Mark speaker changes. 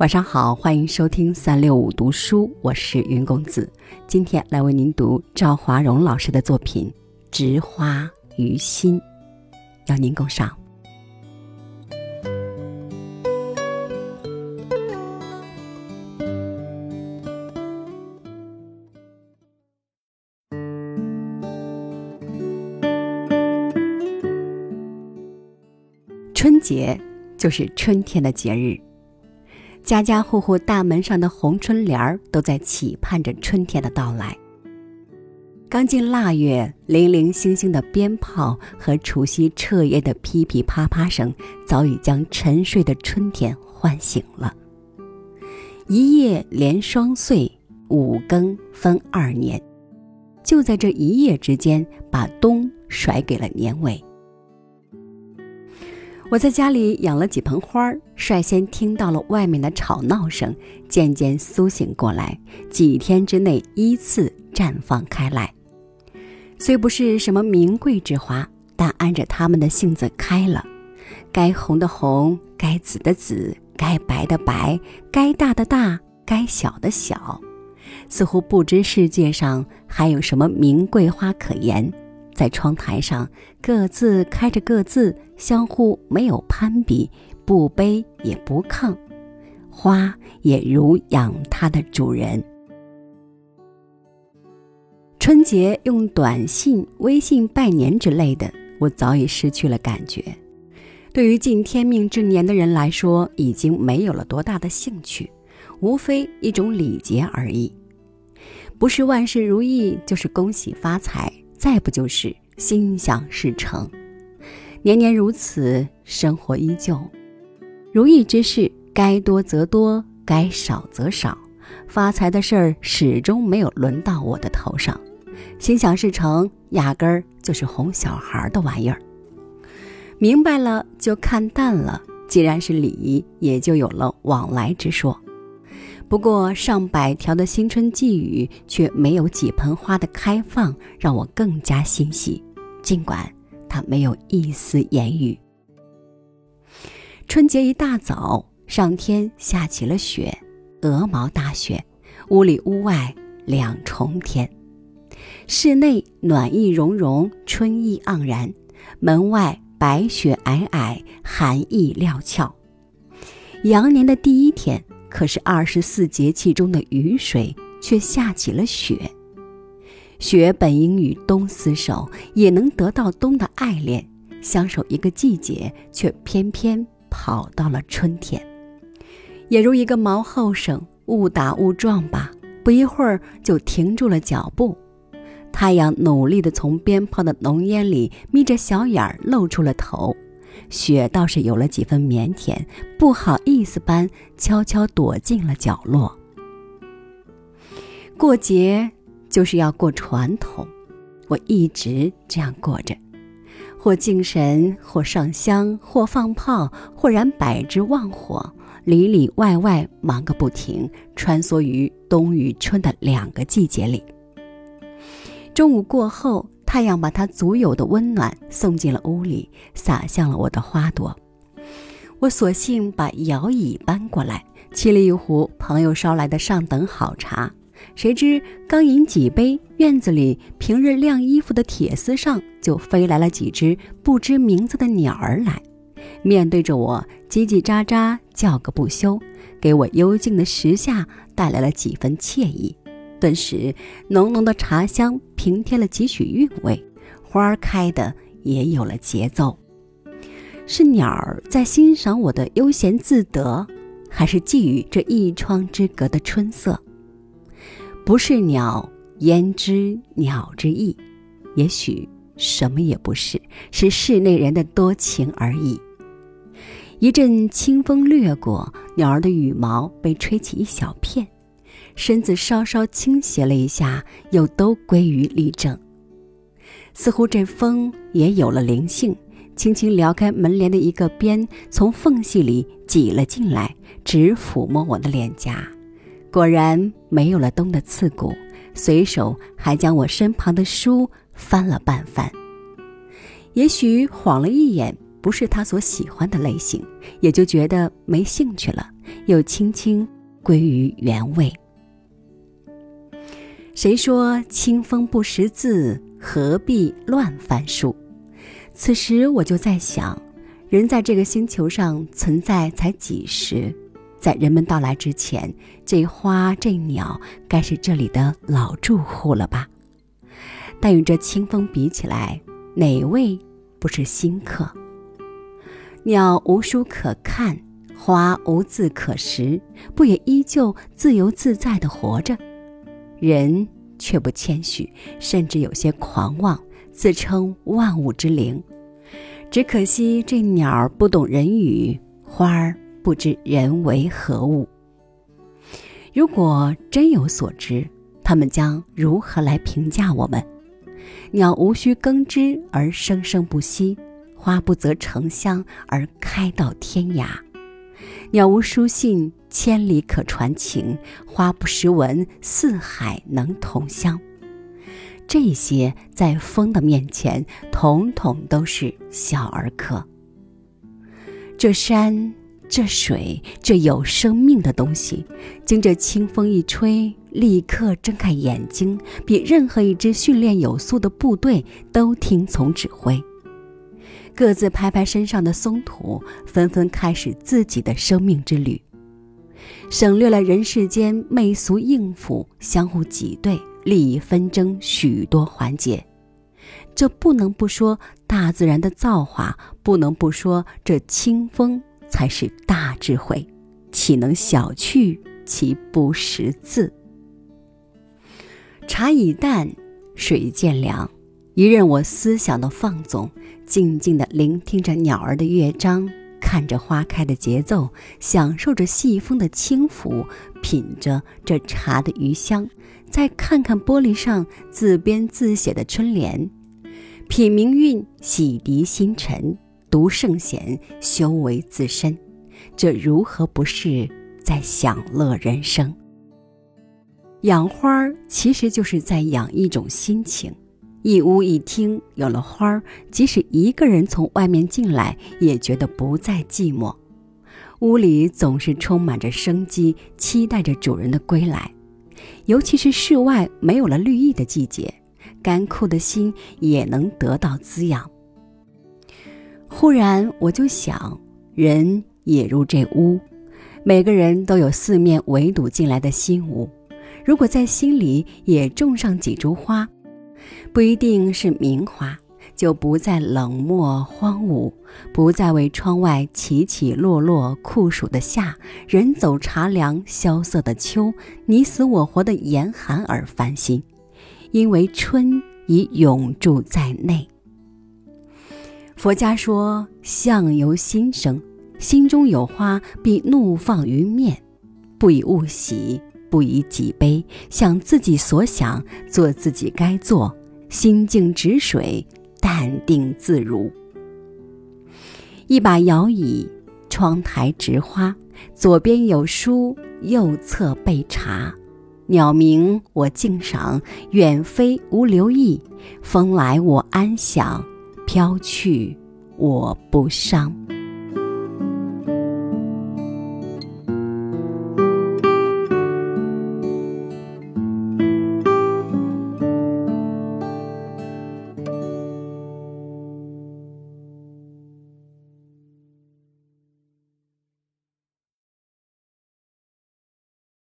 Speaker 1: 晚上好，欢迎收听三六五读书，我是云公子。今天来为您读赵华荣老师的作品《植花于心》，邀您共赏。春节就是春天的节日。家家户户大门上的红春联儿都在期盼着春天的到来。刚进腊月，零零星星的鞭炮和除夕彻夜的噼噼啪啪声，早已将沉睡的春天唤醒了。一夜连双岁，五更分二年，就在这一夜之间，把冬甩给了年尾。我在家里养了几盆花儿，率先听到了外面的吵闹声，渐渐苏醒过来。几天之内依次绽放开来，虽不是什么名贵之花，但按着它们的性子开了。该红的红，该紫的紫，该白的白，该大的大，该小的小，似乎不知世界上还有什么名贵花可言。在窗台上，各自开着各自，相互没有攀比，不卑也不亢，花也如养它的主人。春节用短信、微信拜年之类的，我早已失去了感觉。对于尽天命之年的人来说，已经没有了多大的兴趣，无非一种礼节而已。不是万事如意，就是恭喜发财。再不就是心想事成，年年如此，生活依旧。如意之事该多则多，该少则少，发财的事儿始终没有轮到我的头上。心想事成，压根儿就是哄小孩的玩意儿。明白了就看淡了，既然是礼，也就有了往来之说。不过上百条的新春寄语，却没有几盆花的开放，让我更加欣喜。尽管他没有一丝言语。春节一大早，上天下起了雪，鹅毛大雪，屋里屋外两重天。室内暖意融融，春意盎然；门外白雪皑皑，寒意料峭。羊年的第一天。可是二十四节气中的雨水却下起了雪。雪本应与冬厮守，也能得到冬的爱恋，相守一个季节，却偏偏跑到了春天。也如一个毛后生，误打误撞吧，不一会儿就停住了脚步。太阳努力地从鞭炮的浓烟里眯着小眼儿露出了头。雪倒是有了几分腼腆，不好意思般悄悄躲进了角落。过节就是要过传统，我一直这样过着，或敬神，或上香，或放炮，或燃百枝旺火，里里外外忙个不停，穿梭于冬与春的两个季节里。中午过后。太阳把它足有的温暖送进了屋里，洒向了我的花朵。我索性把摇椅搬过来，沏了一壶朋友捎来的上等好茶。谁知刚饮几杯，院子里平日晾衣服的铁丝上就飞来了几只不知名字的鸟儿来，面对着我叽叽喳喳叫个不休，给我幽静的时下带来了几分惬意。顿时，浓浓的茶香平添了几许韵味，花儿开的也有了节奏。是鸟儿在欣赏我的悠闲自得，还是觊觎这一窗之隔的春色？不是鸟，焉知鸟之意？也许什么也不是，是室内人的多情而已。一阵清风掠过，鸟儿的羽毛被吹起一小片。身子稍稍倾斜了一下，又都归于立正。似乎这风也有了灵性，轻轻撩开门帘的一个边，从缝隙里挤了进来，直抚摸我的脸颊。果然没有了冬的刺骨，随手还将我身旁的书翻了半翻。也许晃了一眼，不是他所喜欢的类型，也就觉得没兴趣了，又轻轻归于原位。谁说清风不识字，何必乱翻书？此时我就在想，人在这个星球上存在才几时？在人们到来之前，这花这鸟该是这里的老住户了吧？但与这清风比起来，哪位不是新客？鸟无书可看，花无字可识，不也依旧自由自在地活着？人却不谦虚，甚至有些狂妄，自称万物之灵。只可惜这鸟不懂人语，花儿。不知人为何物。如果真有所知，他们将如何来评价我们？鸟无需耕织而生生不息，花不择城乡而开到天涯。鸟无书信，千里可传情；花不识文，四海能同乡。这些在风的面前，统统都是小儿科。这山。这水，这有生命的东西，经这清风一吹，立刻睁开眼睛，比任何一支训练有素的部队都听从指挥，各自拍拍身上的松土，纷纷开始自己的生命之旅，省略了人世间媚俗应付、相互挤兑、利益纷争许多环节。这不能不说大自然的造化，不能不说这清风。才是大智慧，岂能小觑其不识字？茶已淡，水渐凉，一任我思想的放纵，静静地聆听着鸟儿的乐章，看着花开的节奏，享受着细风的轻抚，品着这茶的余香，再看看玻璃上自编自写的春联，品明韵，洗涤心尘。读圣贤，修为自身，这如何不是在享乐人生？养花儿其实就是在养一种心情。一屋一厅有了花儿，即使一个人从外面进来，也觉得不再寂寞。屋里总是充满着生机，期待着主人的归来。尤其是室外没有了绿意的季节，干枯的心也能得到滋养。忽然，我就想，人也如这屋，每个人都有四面围堵进来的心屋。如果在心里也种上几株花，不一定是名花，就不再冷漠荒芜，不再为窗外起起落落酷暑的夏、人走茶凉萧瑟的秋、你死我活的严寒而烦心，因为春已永驻在内。佛家说：“相由心生，心中有花，必怒放于面。不以物喜，不以己悲，想自己所想，做自己该做，心静止水，淡定自如。一把摇椅，窗台植花，左边有书，右侧备茶。鸟鸣我静赏，远飞无留意，风来我安享。”飘去，我不伤。